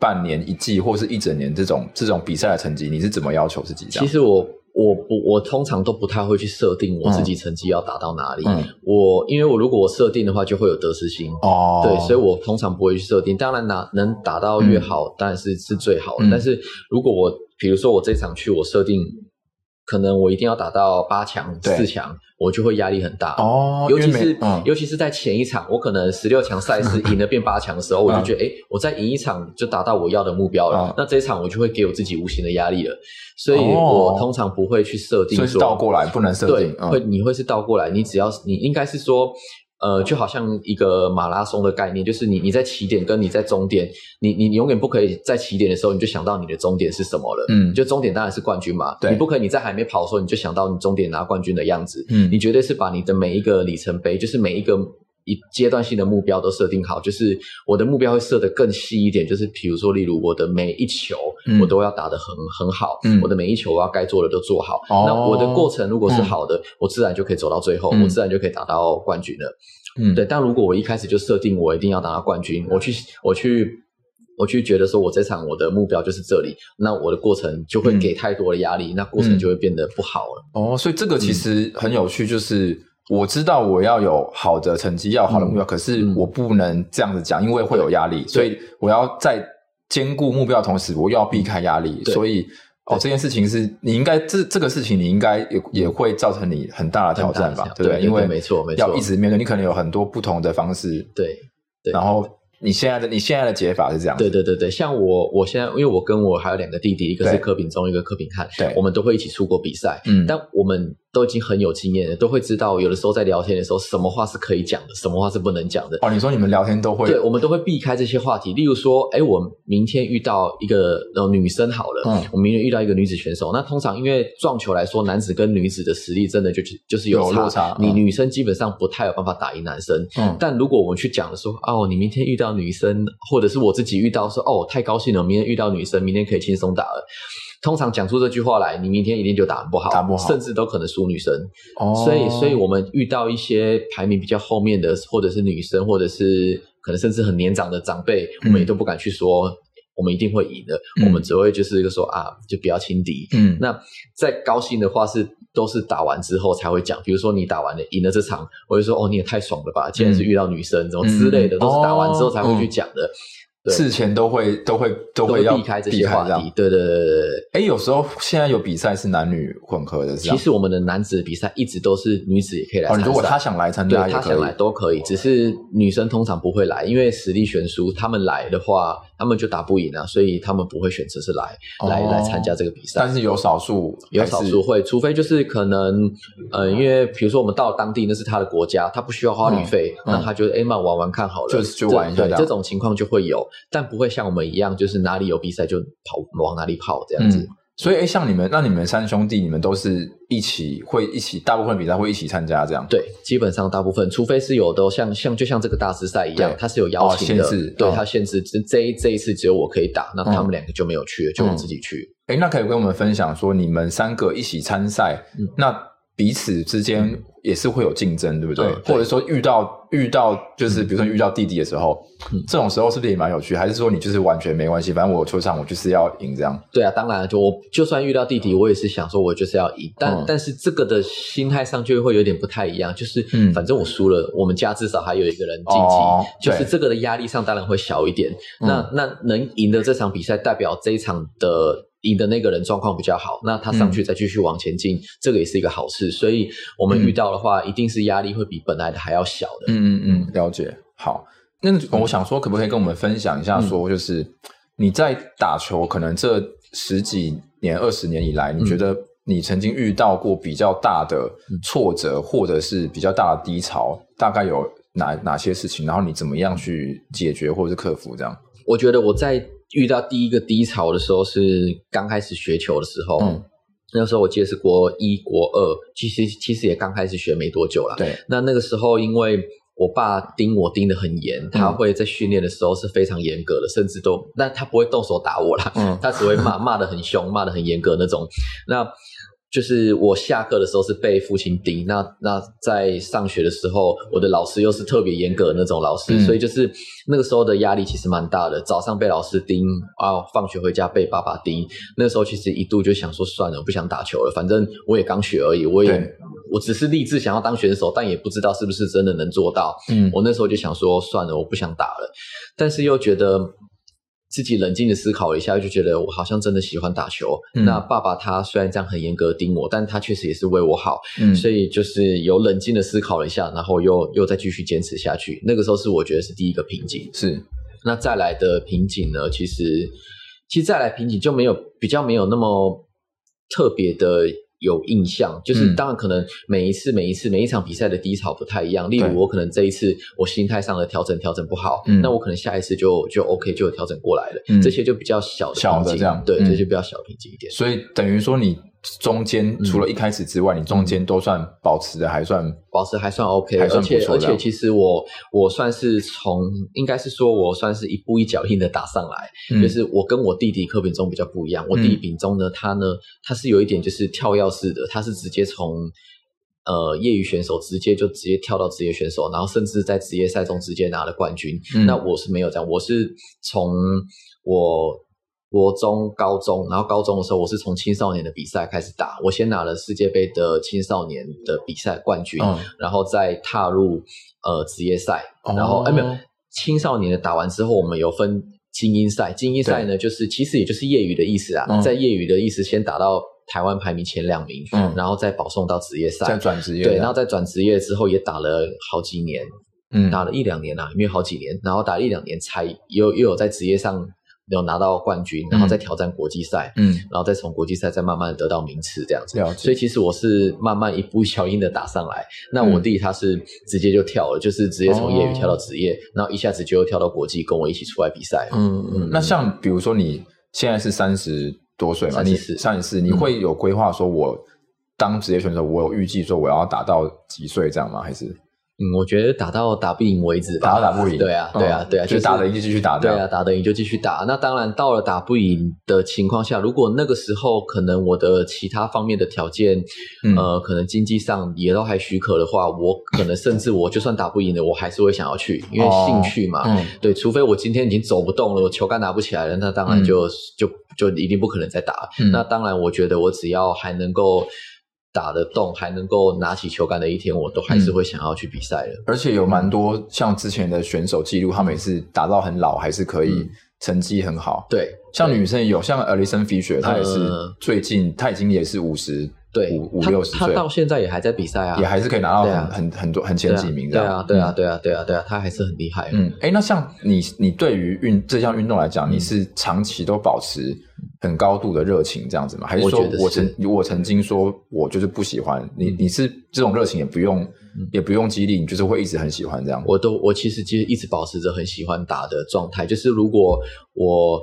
S2: 半年、一季或是一整年这种这种比赛的成绩，你是怎么要求自己？其实我我不我通常都不太会去设定我自己成绩要达到哪里。嗯、我因为我如果我设定的话，就会有得失心哦。对，所以我通常不会去设定。当然拿能达到越好，嗯、当然是是最好的。嗯、但是如果我比如说我这场去我设定。可能我一定要打到八强、四强，我就会压力很大哦。尤其是、嗯、尤其是在前一场，我可能十六强赛事赢了变八强的时候，我就觉得，哎、嗯，我再赢一场就达到我要的目标了。嗯、那这一场我就会给我自己无形的压力了。所以我通常不会去设定说，
S1: 所以倒过来不能设定。
S2: 对，会你会是倒过来，你只要你应该是说。呃，就好像一个马拉松的概念，就是你你在起点跟你在终点，你你永远不可以在起点的时候你就想到你的终点是什么了。嗯，就终点当然是冠军嘛。对，你不可以你在还没跑的时候你就想到你终点拿冠军的样子。嗯，你绝对是把你的每一个里程碑，就是每一个一阶段性的目标都设定好。就是我的目标会设得更细一点，就是比如说，例如我的每一球我都要打得很很好。嗯，我的每一球我要该做的都做好。哦，那我的过程如果是好的，我自然就可以走到最后，我自然就可以打到冠军了。嗯，对，但如果我一开始就设定我一定要拿到冠军，我去，我去，我去觉得说我这场我的目标就是这里，那我的过程就会给太多的压力，嗯、那过程就会变得不好了。
S1: 哦，所以这个其实很有趣，就是我知道我要有好的成绩，要好的目标，嗯、可是我不能这样子讲，因为会有压力，所以我要在兼顾目标的同时，我又要避开压力，所以。哦，这件事情是你应该这这个事情，你应该也也会造成你很大的挑战吧？对不对？因为
S2: 没错，没错，
S1: 要一直面对，你可能有很多不同的方式。
S2: 对，对。
S1: 然后你现在的你现在的解法是这样？
S2: 对对对对，像我我现在，因为我跟我还有两个弟弟，一个是柯秉忠，一个柯秉汉，对，我们都会一起出国比赛。嗯，但我们。都已经很有经验了，都会知道有的时候在聊天的时候，什么话是可以讲的，什么话是不能讲的。
S1: 哦，你说你们聊天都会？
S2: 对，我们都会避开这些话题。例如说，哎，我明天遇到一个女生好了，嗯，我明天遇到一个女子选手，那通常因为撞球来说，男子跟女子的实力真的就是就是有落差，你女生基本上不太有办法打赢男生。嗯，但如果我们去讲的说，哦，你明天遇到女生，或者是我自己遇到说，哦，太高兴了，我明天遇到女生，明天可以轻松打了。通常讲出这句话来，你明天一定就打不好，打不好，甚至都可能输女生。哦，所以，所以我们遇到一些排名比较后面的，或者是女生，或者是可能甚至很年长的长辈，嗯、我们也都不敢去说，我们一定会赢的。嗯、我们只会就是一个说啊，就不要轻敌。嗯，那再高兴的话是都是打完之后才会讲。比如说你打完了赢了这场，我就说哦，你也太爽了吧！竟然是遇到女生，怎么、嗯、之类的，都是打完之后才会去讲的。
S1: 事前都会都会都会要
S2: 避开这些话题，对对对对对。
S1: 哎，有时候现在有比赛是男女混合的，是吧？
S2: 其实我们的男子的比赛一直都是女子也可以来参加。
S1: 如果他想来参加，他
S2: 想来都可以，只是女生通常不会来，因为实力悬殊。他们来的话。他们就打不赢啊，所以他们不会选择是来、哦、来来参加这个比赛。
S1: 但是有少数，
S2: 有少数会，除非就是可能，呃，因为比如说我们到了当地那是他的国家，他不需要花旅费，嗯、那他就哎嘛、欸、玩玩看好了，
S1: 就就玩一下。
S2: 对，这种情况就会有，但不会像我们一样，就是哪里有比赛就跑往哪里跑这样子。嗯
S1: 所以，哎，像你们，那你们三兄弟，你们都是一起会一起，大部分比赛会一起参加这样？
S2: 对，基本上大部分，除非是有的像像就像这个大师赛一样，它是有邀请的，哦、限制对，它限制这这一这一次只有我可以打，那他们两个就没有去，嗯、就我自己去。
S1: 哎，那可以跟我们分享说，你们三个一起参赛，嗯、那。彼此之间也是会有竞争，对不对？或者说遇到遇到就是比如说遇到弟弟的时候，这种时候是不是也蛮有趣？还是说你就是完全没关系，反正我有球场我就是要赢这样？
S2: 对啊，当然就我就算遇到弟弟，我也是想说我就是要赢，但但是这个的心态上就会有点不太一样，就是反正我输了，我们家至少还有一个人晋级，就是这个的压力上当然会小一点。那那能赢的这场比赛，代表这一场的。赢的那个人状况比较好，那他上去再继续往前进，嗯、这个也是一个好事。所以我们遇到的话，嗯、一定是压力会比本来的还要小的。
S1: 嗯嗯嗯，了解。好，那我想说，可不可以跟我们分享一下，说就是你在打球，可能这十几年、二十年以来，你觉得你曾经遇到过比较大的挫折，或者是比较大的低潮，大概有哪哪些事情？然后你怎么样去解决或者是克服？这样？
S2: 我觉得我在。遇到第一个低潮的时候是刚开始学球的时候，嗯，那时候我记得是国一国二，其实其实也刚开始学没多久啦。
S1: 对，
S2: 那那个时候因为我爸盯我盯得很严，他会在训练的时候是非常严格的，甚至都，但他不会动手打我啦，嗯，他只会骂骂得很凶，骂得很严格那种，那。就是我下课的时候是被父亲盯，那那在上学的时候，我的老师又是特别严格的那种老师，嗯、所以就是那个时候的压力其实蛮大的。早上被老师盯，啊，放学回家被爸爸盯。那时候其实一度就想说算了，我不想打球了，反正我也刚学而已，我也我只是立志想要当选手，但也不知道是不是真的能做到。嗯，我那时候就想说算了，我不想打了，但是又觉得。自己冷静的思考了一下，就觉得我好像真的喜欢打球。嗯、那爸爸他虽然这样很严格盯我，但他确实也是为我好。嗯，所以就是有冷静的思考了一下，然后又又再继续坚持下去。那个时候是我觉得是第一个瓶颈。
S1: 是，
S2: 那再来的瓶颈呢？其实，其实再来瓶颈就没有比较没有那么特别的。有印象，就是当然可能每一次、每一次、每一场比赛的低潮不太一样。例如，我可能这一次我心态上的调整调整不好，那我可能下一次就就 OK 就调整过来了。这些就比较小的
S1: 小的这样，
S2: 对，这些比较小的瓶颈一点。
S1: 所以等于说你。中间除了一开始之外，嗯、你中间都算保持的还算
S2: 保持还算 OK，还算不错，而且而且其实我我算是从应该是说我算是一步一脚印的打上来，嗯、就是我跟我弟弟柯秉中比较不一样，我弟弟秉中呢，他呢他是有一点就是跳跃式的，他是直接从呃业余选手直接就直接跳到职业选手，然后甚至在职业赛中直接拿了冠军。嗯、那我是没有这样，我是从我。国中、高中，然后高中的时候，我是从青少年的比赛开始打。我先拿了世界杯的青少年的比赛冠军，嗯、然后再踏入呃职业赛。然后哎，没有青少年的打完之后，我们有分精英赛。精英赛呢，就是其实也就是业余的意思啊，嗯、在业余的意思先打到台湾排名前两名，嗯，然后再保送到职业赛，
S1: 再转职业，
S2: 对，然后再转职业之后也打了好几年，嗯，打了一两年啊，没有好几年，然后打了一两年才又又有在职业上。有拿到冠军，然后再挑战国际赛，嗯，然后再从国际赛再慢慢的得到名次，这样子。所以其实我是慢慢一步一脚印的打上来。那我弟他是直接就跳了，就是直接从业余跳到职业，然后一下子就跳到国际，跟我一起出来比赛。
S1: 嗯嗯。那像比如说你现在是三十多岁嘛，三十四，三十四，你会有规划说，我当职业选手，我有预计说我要打到几岁这样吗？还是？
S2: 嗯，我觉得打到打不赢为止吧。
S1: 打到打不赢，
S2: 对啊，对啊，对啊，
S1: 就打得赢就继续打。
S2: 对啊，打得赢就继续打。那当然，到了打不赢的情况下，如果那个时候可能我的其他方面的条件，呃，可能经济上也都还许可的话，我可能甚至我就算打不赢了，我还是会想要去，因为兴趣嘛。对，除非我今天已经走不动了，我球杆拿不起来了，那当然就就就一定不可能再打。那当然，我觉得我只要还能够。打得动还能够拿起球杆的一天，我都还是会想要去比赛的。
S1: 而且有蛮多像之前的选手记录，他们也是打到很老还是可以成绩很好。
S2: 对，
S1: 像女生也有，像 Allyson Fisher，她也是最近她已经也是五十
S2: 对
S1: 五五六十岁，
S2: 他到现在也还在比赛啊，
S1: 也还是可以拿到很、啊、很很多很前几名的。
S2: 对啊，对啊，对啊，对啊，对啊，他还是很厉害。
S1: 嗯，哎，那像你，你对于运这项运动来讲，你是长期都保持很高度的热情这样子吗？还是说我曾我曾经说我就是不喜欢你？你是这种热情也不用也不用激励，你就是会一直很喜欢这样？
S2: 我都我其实其实一直保持着很喜欢打的状态，就是如果我。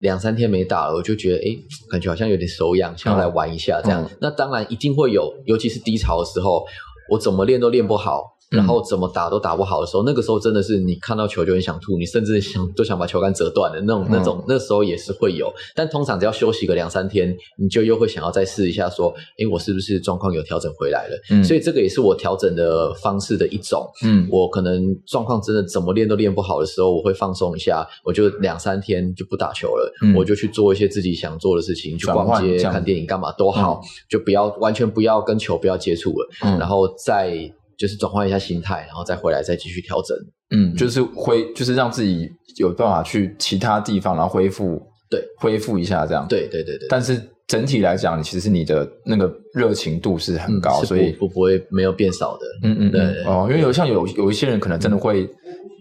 S2: 两三天没打了，我就觉得，哎，感觉好像有点手痒，想要来玩一下这样。嗯、那当然一定会有，尤其是低潮的时候，我怎么练都练不好。然后怎么打都打不好的时候，那个时候真的是你看到球就很想吐，你甚至想都想把球杆折断的那种、那种，那时候也是会有。但通常只要休息个两三天，你就又会想要再试一下，说，诶，我是不是状况有调整回来了？嗯，所以这个也是我调整的方式的一种。嗯，我可能状况真的怎么练都练不好的时候，我会放松一下，我就两三天就不打球了，嗯、我就去做一些自己想做的事情，去逛街、看电影，干嘛都好，嗯、就不要完全不要跟球不要接触了，嗯、然后再。就是转换一下心态，然后再回来再继续调整。
S1: 嗯，就是恢，就是让自己有办法去其他地方，然后恢复，
S2: 对，
S1: 恢复一下这样。
S2: 对对对对。
S1: 但是整体来讲，其实你的那个热情度是很高，
S2: 嗯、
S1: 所以
S2: 不不会没有变少的。
S1: 嗯嗯，对哦，因为有像有有一些人可能真的会。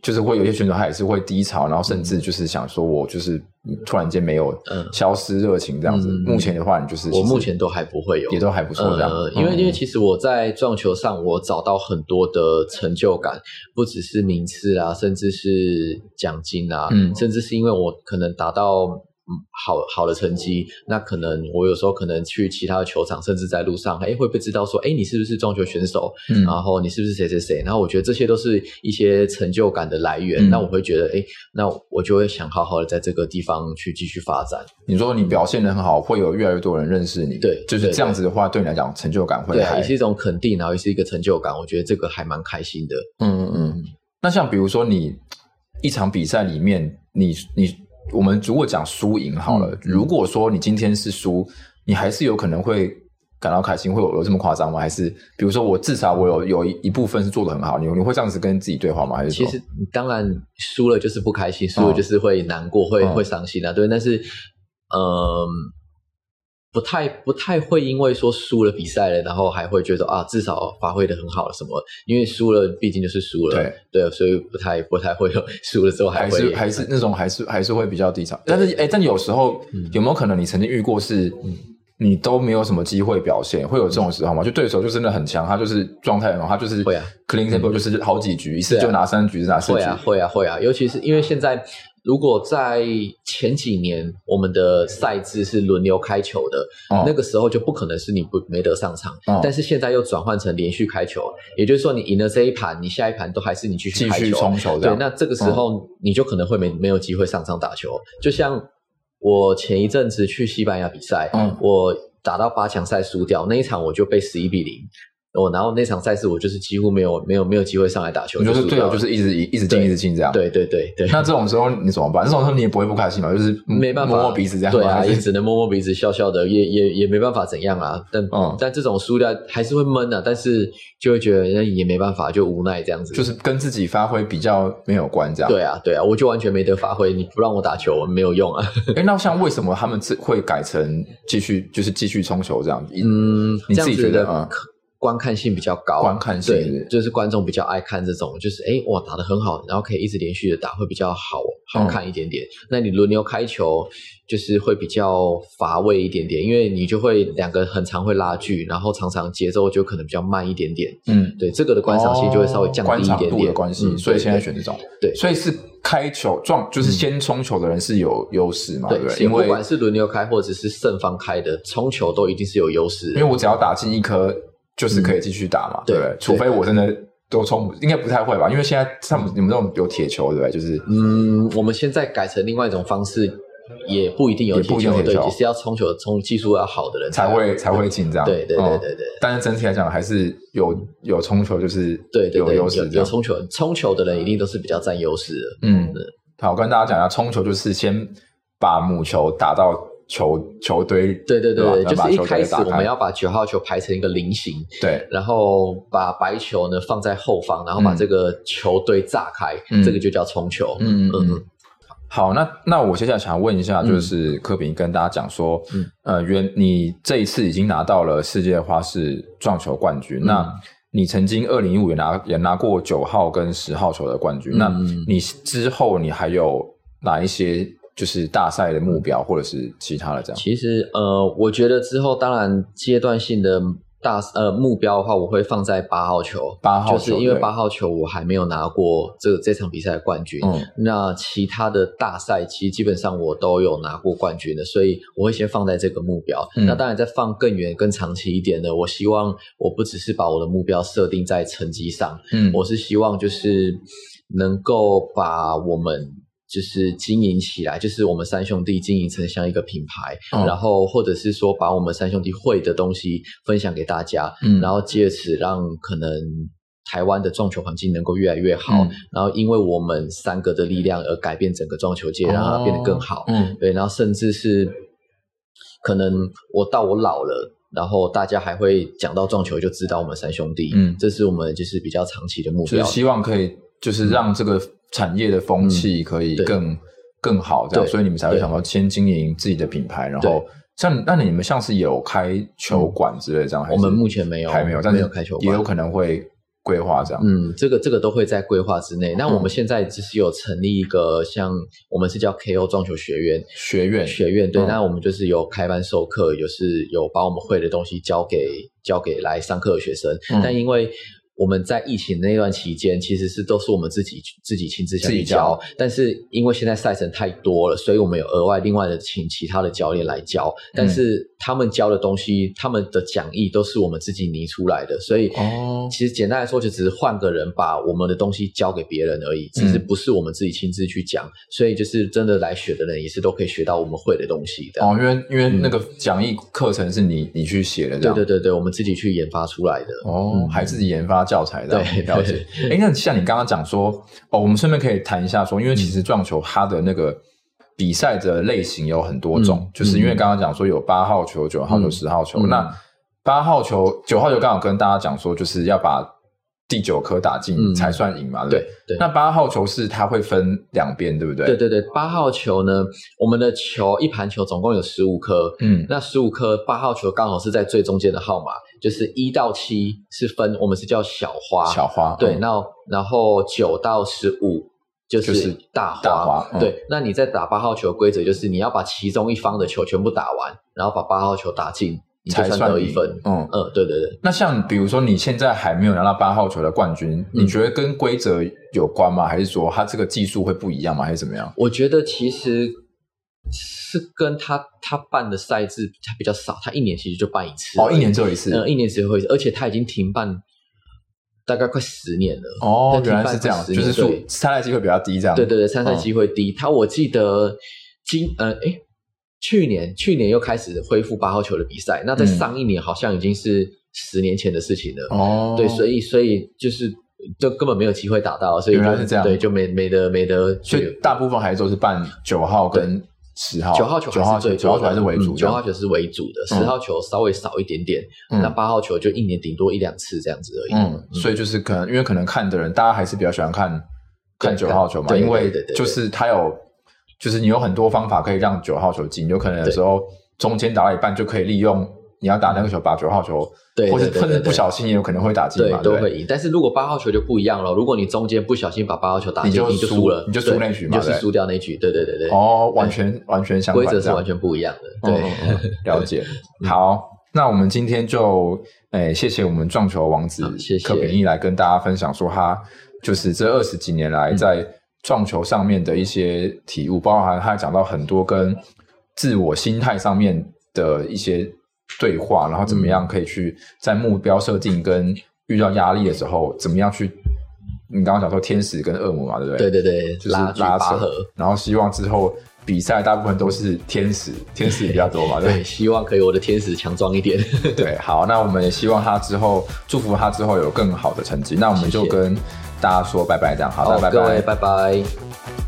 S1: 就是会有些选手，他也是会低潮，然后甚至就是想说，我就是突然间没有消失热情这样子。嗯、目前的话，你就是
S2: 我目前都还不会有，
S1: 也都还不错这样。
S2: 呃、因为因为其实我在撞球上，我找到很多的成就感，不只是名次啊，甚至是奖金啊，嗯、甚至是因为我可能达到。嗯，好好的成绩，那可能我有时候可能去其他的球场，甚至在路上，哎，会不会知道说，哎，你是不是撞球选手？嗯，然后你是不是谁谁谁？然后我觉得这些都是一些成就感的来源。嗯、那我会觉得，哎，那我就会想好好的在这个地方去继续发展。
S1: 你说你表现得很好，会有越来越多人认识你，
S2: 对，
S1: 就是这样子的话，对，对你来讲成就感会，
S2: 对，也是一种肯定，然后也是一个成就感。我觉得这个还蛮开心的。
S1: 嗯嗯嗯。那像比如说你一场比赛里面，你你。我们如果讲输赢好了，嗯、如果说你今天是输，你还是有可能会感到开心，会有有这么夸张吗？还是比如说我至少我有有一部分是做得很好，你你会这样子跟自己对话吗？还是
S2: 其实当然输了就是不开心，输了就是会难过，嗯、会会伤心啊，对。但是嗯。呃不太不太会因为说输了比赛了，然后还会觉得啊，至少发挥的很好了什么？因为输了毕竟就是输了，对对，所以不太不太会有输了之后还会
S1: 还是还是那种还是还是会比较低潮。但是哎，但有时候有没有可能你曾经遇过是，你都没有什么机会表现，会有这种时候吗？就对手就真的很强，他就是状态很好，他就是会啊，clean table 就是好几局一次就拿三局是拿四局，
S2: 会啊会啊会啊，尤其是因为现在。如果在前几年，我们的赛制是轮流开球的，哦、那个时候就不可能是你不没得上场。哦、但是现在又转换成连续开球，也就是说，你赢了这一盘，你下一盘都还是你继续冲球。对，那这个时候你就可能会没没有机会上场打球。哦、就像我前一阵子去西班牙比赛，嗯、我打到八强赛输掉那一场，我就被十一比零。哦，然后那场赛事我就是几乎没有没有没有机会上来打球，
S1: 就是队友就是一直一直进一直进这样。
S2: 对对对对。
S1: 那这种时候你怎么办？这种时候你也不会不开心嘛？就是没办法摸摸鼻子这样。
S2: 对啊，也只能摸摸鼻子笑笑的，也也也没办法怎样啊。但但这种输掉还是会闷啊，但是就会觉得那也没办法，就无奈这样子。
S1: 就是跟自己发挥比较没有关这样。
S2: 对啊对啊，我就完全没得发挥，你不让我打球没有用啊。
S1: 哎，那像为什么他们会改成继续就是继续冲球这样？嗯，你自己觉得啊？
S2: 观看性比较高，
S1: 观看性
S2: 对，就是观众比较爱看这种，就是哎，哇，打得很好，然后可以一直连续的打，会比较好好看一点点。嗯、那你轮流开球，就是会比较乏味一点点，因为你就会两个很常会拉锯，然后常常节奏就可能比较慢一点点。嗯，对，这个的观赏性就会稍微降低一
S1: 点点。关系，嗯、所以现在选这种。
S2: 对，
S1: 所以是开球撞，就是先冲球的人是有优势嘛？
S2: 对，
S1: 对，
S2: 因为不管是轮流开或者是胜方开的冲球，都一定是有优势。
S1: 因为我只要打进一颗。就是可以继续打嘛，对不对？除非我真的都冲，应该不太会吧？因为现在像你们这种有铁球，对不对？就是
S2: 嗯，我们现在改成另外一种方式，也不一定有铁球，对，只是要冲球，冲技术要好的人
S1: 才会才会进这样。
S2: 对对对对对。
S1: 但是整体来讲，还是有有冲球，就是对有优势。
S2: 有冲球，冲球的人一定都是比较占优势的。嗯，
S1: 好，我跟大家讲一下，冲球就是先把母球打到。球球堆，
S2: 对对对，对就是一开始我们要把九号球排成一个菱形，
S1: 对，
S2: 然后把白球呢放在后方，然后把这个球堆炸开，嗯、这个就叫冲球。嗯嗯嗯。
S1: 好，那那我接下来想问一下，就是柯秉跟大家讲说，嗯、呃，原你这一次已经拿到了世界花式撞球冠军，嗯、那你曾经二零一五也拿也拿过九号跟十号球的冠军，嗯、那你之后你还有哪一些就是大赛的目标，或者是其他的这样？
S2: 其实呃，我觉得之后当然阶段性的。大呃目标的话，我会放在八号球，
S1: 八号球，
S2: 就是因为八号球我还没有拿过这这场比赛的冠军。嗯，那其他的大赛其实基本上我都有拿过冠军的，所以我会先放在这个目标。嗯，那当然再放更远、更长期一点的，我希望我不只是把我的目标设定在成绩上，嗯，我是希望就是能够把我们。就是经营起来，就是我们三兄弟经营成像一个品牌，嗯、然后或者是说把我们三兄弟会的东西分享给大家，嗯、然后借此让可能台湾的撞球环境能够越来越好，嗯、然后因为我们三个的力量而改变整个撞球界，让它变得更好。嗯，对，然后甚至是可能我到我老了，然后大家还会讲到撞球就知道我们三兄弟，嗯，这是我们就是比较长期的目标，
S1: 希望可以就是让这个。产业的风气可以更、嗯、更好，这样，所以你们才会想到先经营自己的品牌，然后像那你们像是有开球馆之类这样，
S2: 我们目前没有，
S1: 还没有，但是有开球馆，也有可能会规划这样。
S2: 嗯，这个这个都会在规划之内。那我们现在只是有成立一个像我们是叫 KO 撞球学院。
S1: 学院。
S2: 学院，对，嗯、那我们就是有开班授课，有是有把我们会的东西交给交给来上课的学生，嗯、但因为。我们在疫情那段期间，其实是都是我们自己自己亲自下去教，但是因为现在赛程太多了，所以我们有额外另外的请其他的教练来教，嗯、但是他们教的东西，他们的讲义都是我们自己拟出来的，所以哦，其实简单来说，就只是换个人把我们的东西教给别人而已，其实不是我们自己亲自去讲，嗯、所以就是真的来学的人也是都可以学到我们会的东西的
S1: 哦，因为因为那个讲义课程是你你去写的，对
S2: 对对对，我们自己去研发出来的
S1: 哦，嗯、还自己研发。教材的
S2: 对。了解，
S1: 哎，那像你刚刚讲说，哦，我们顺便可以谈一下说，因为其实撞球它的那个比赛的类型有很多种，嗯、就是因为刚刚讲说有八号球、九号球、十号球，嗯、那八号球、九号球刚好跟大家讲说，就是要把第九颗打进才算赢嘛，嗯、对？对？那八号球是它会分两边，对不对？
S2: 对对对，八号球呢，我们的球一盘球总共有十五颗，嗯，那十五颗八号球刚好是在最中间的号码，就是一到七是分，我们是叫小花，
S1: 小花，
S2: 对，那、嗯、然后九到十五就是大花，大花。嗯、对，那你在打八号球的规则就是你要把其中一方的球全部打完，然后把八号球打进。才算得一分，嗯嗯，对对对。
S1: 那像比如说你现在还没有拿到八号球的冠军，嗯、你觉得跟规则有关吗？还是说他这个技术会不一样吗？还是怎么样？
S2: 我觉得其实是跟他他办的赛制他比较少，他一年其实就办一次，
S1: 哦，一年只有一次，
S2: 嗯，一年只有一次，而且他已经停办大概快十年了。
S1: 哦，原来是这样，就是说参赛机会比较低，这样。
S2: 对对对，参赛机会低。他我记得今呃诶去年，去年又开始恢复八号球的比赛。那在上一年好像已经是十年前的事情了。哦，对，所以所以就是就根本没有机会打到，所以原来是这样，对，就没没得没得。
S1: 所以大部分还是都是办九号跟十号，
S2: 九号球，九号球，
S1: 九号球还是为主，
S2: 九号球是为主的，十号球稍微少一点点。那八号球就一年顶多一两次这样子而已。
S1: 嗯，所以就是可能因为可能看的人，大家还是比较喜欢看看九号球嘛，因为就是他有。就是你有很多方法可以让九号球进，有可能有时候中间打到一半就可以利用你要打那个球把九号球，对，或者甚至不小心也有可能会打进嘛，
S2: 对，都会赢。但是如果八号球就不一样了，如果你中间不小心把八号球打进，你就输了，
S1: 你就输那局嘛，
S2: 就是输掉那局。对对对对。
S1: 哦，完全完全相反，
S2: 规则是完全不一样的。对，
S1: 了解。好，那我们今天就诶，谢谢我们撞球王子柯秉逸来跟大家分享说他就是这二十几年来在。撞球上面的一些体悟，包含他讲到很多跟自我心态上面的一些对话，然后怎么样可以去在目标设定跟遇到压力的时候，怎么样去？你刚刚讲说天使跟恶魔嘛，对不对？
S2: 对对对，
S1: 就是拉扯。然后希望之后比赛大部分都是天使，天使比较多嘛，对，
S2: 对。希望可以我的天使强壮一点。
S1: 对，好，那我们也希望他之后祝福他之后有更好的成绩。那我们就跟。大家说拜拜，这样好的，拜拜，
S2: 各位拜拜。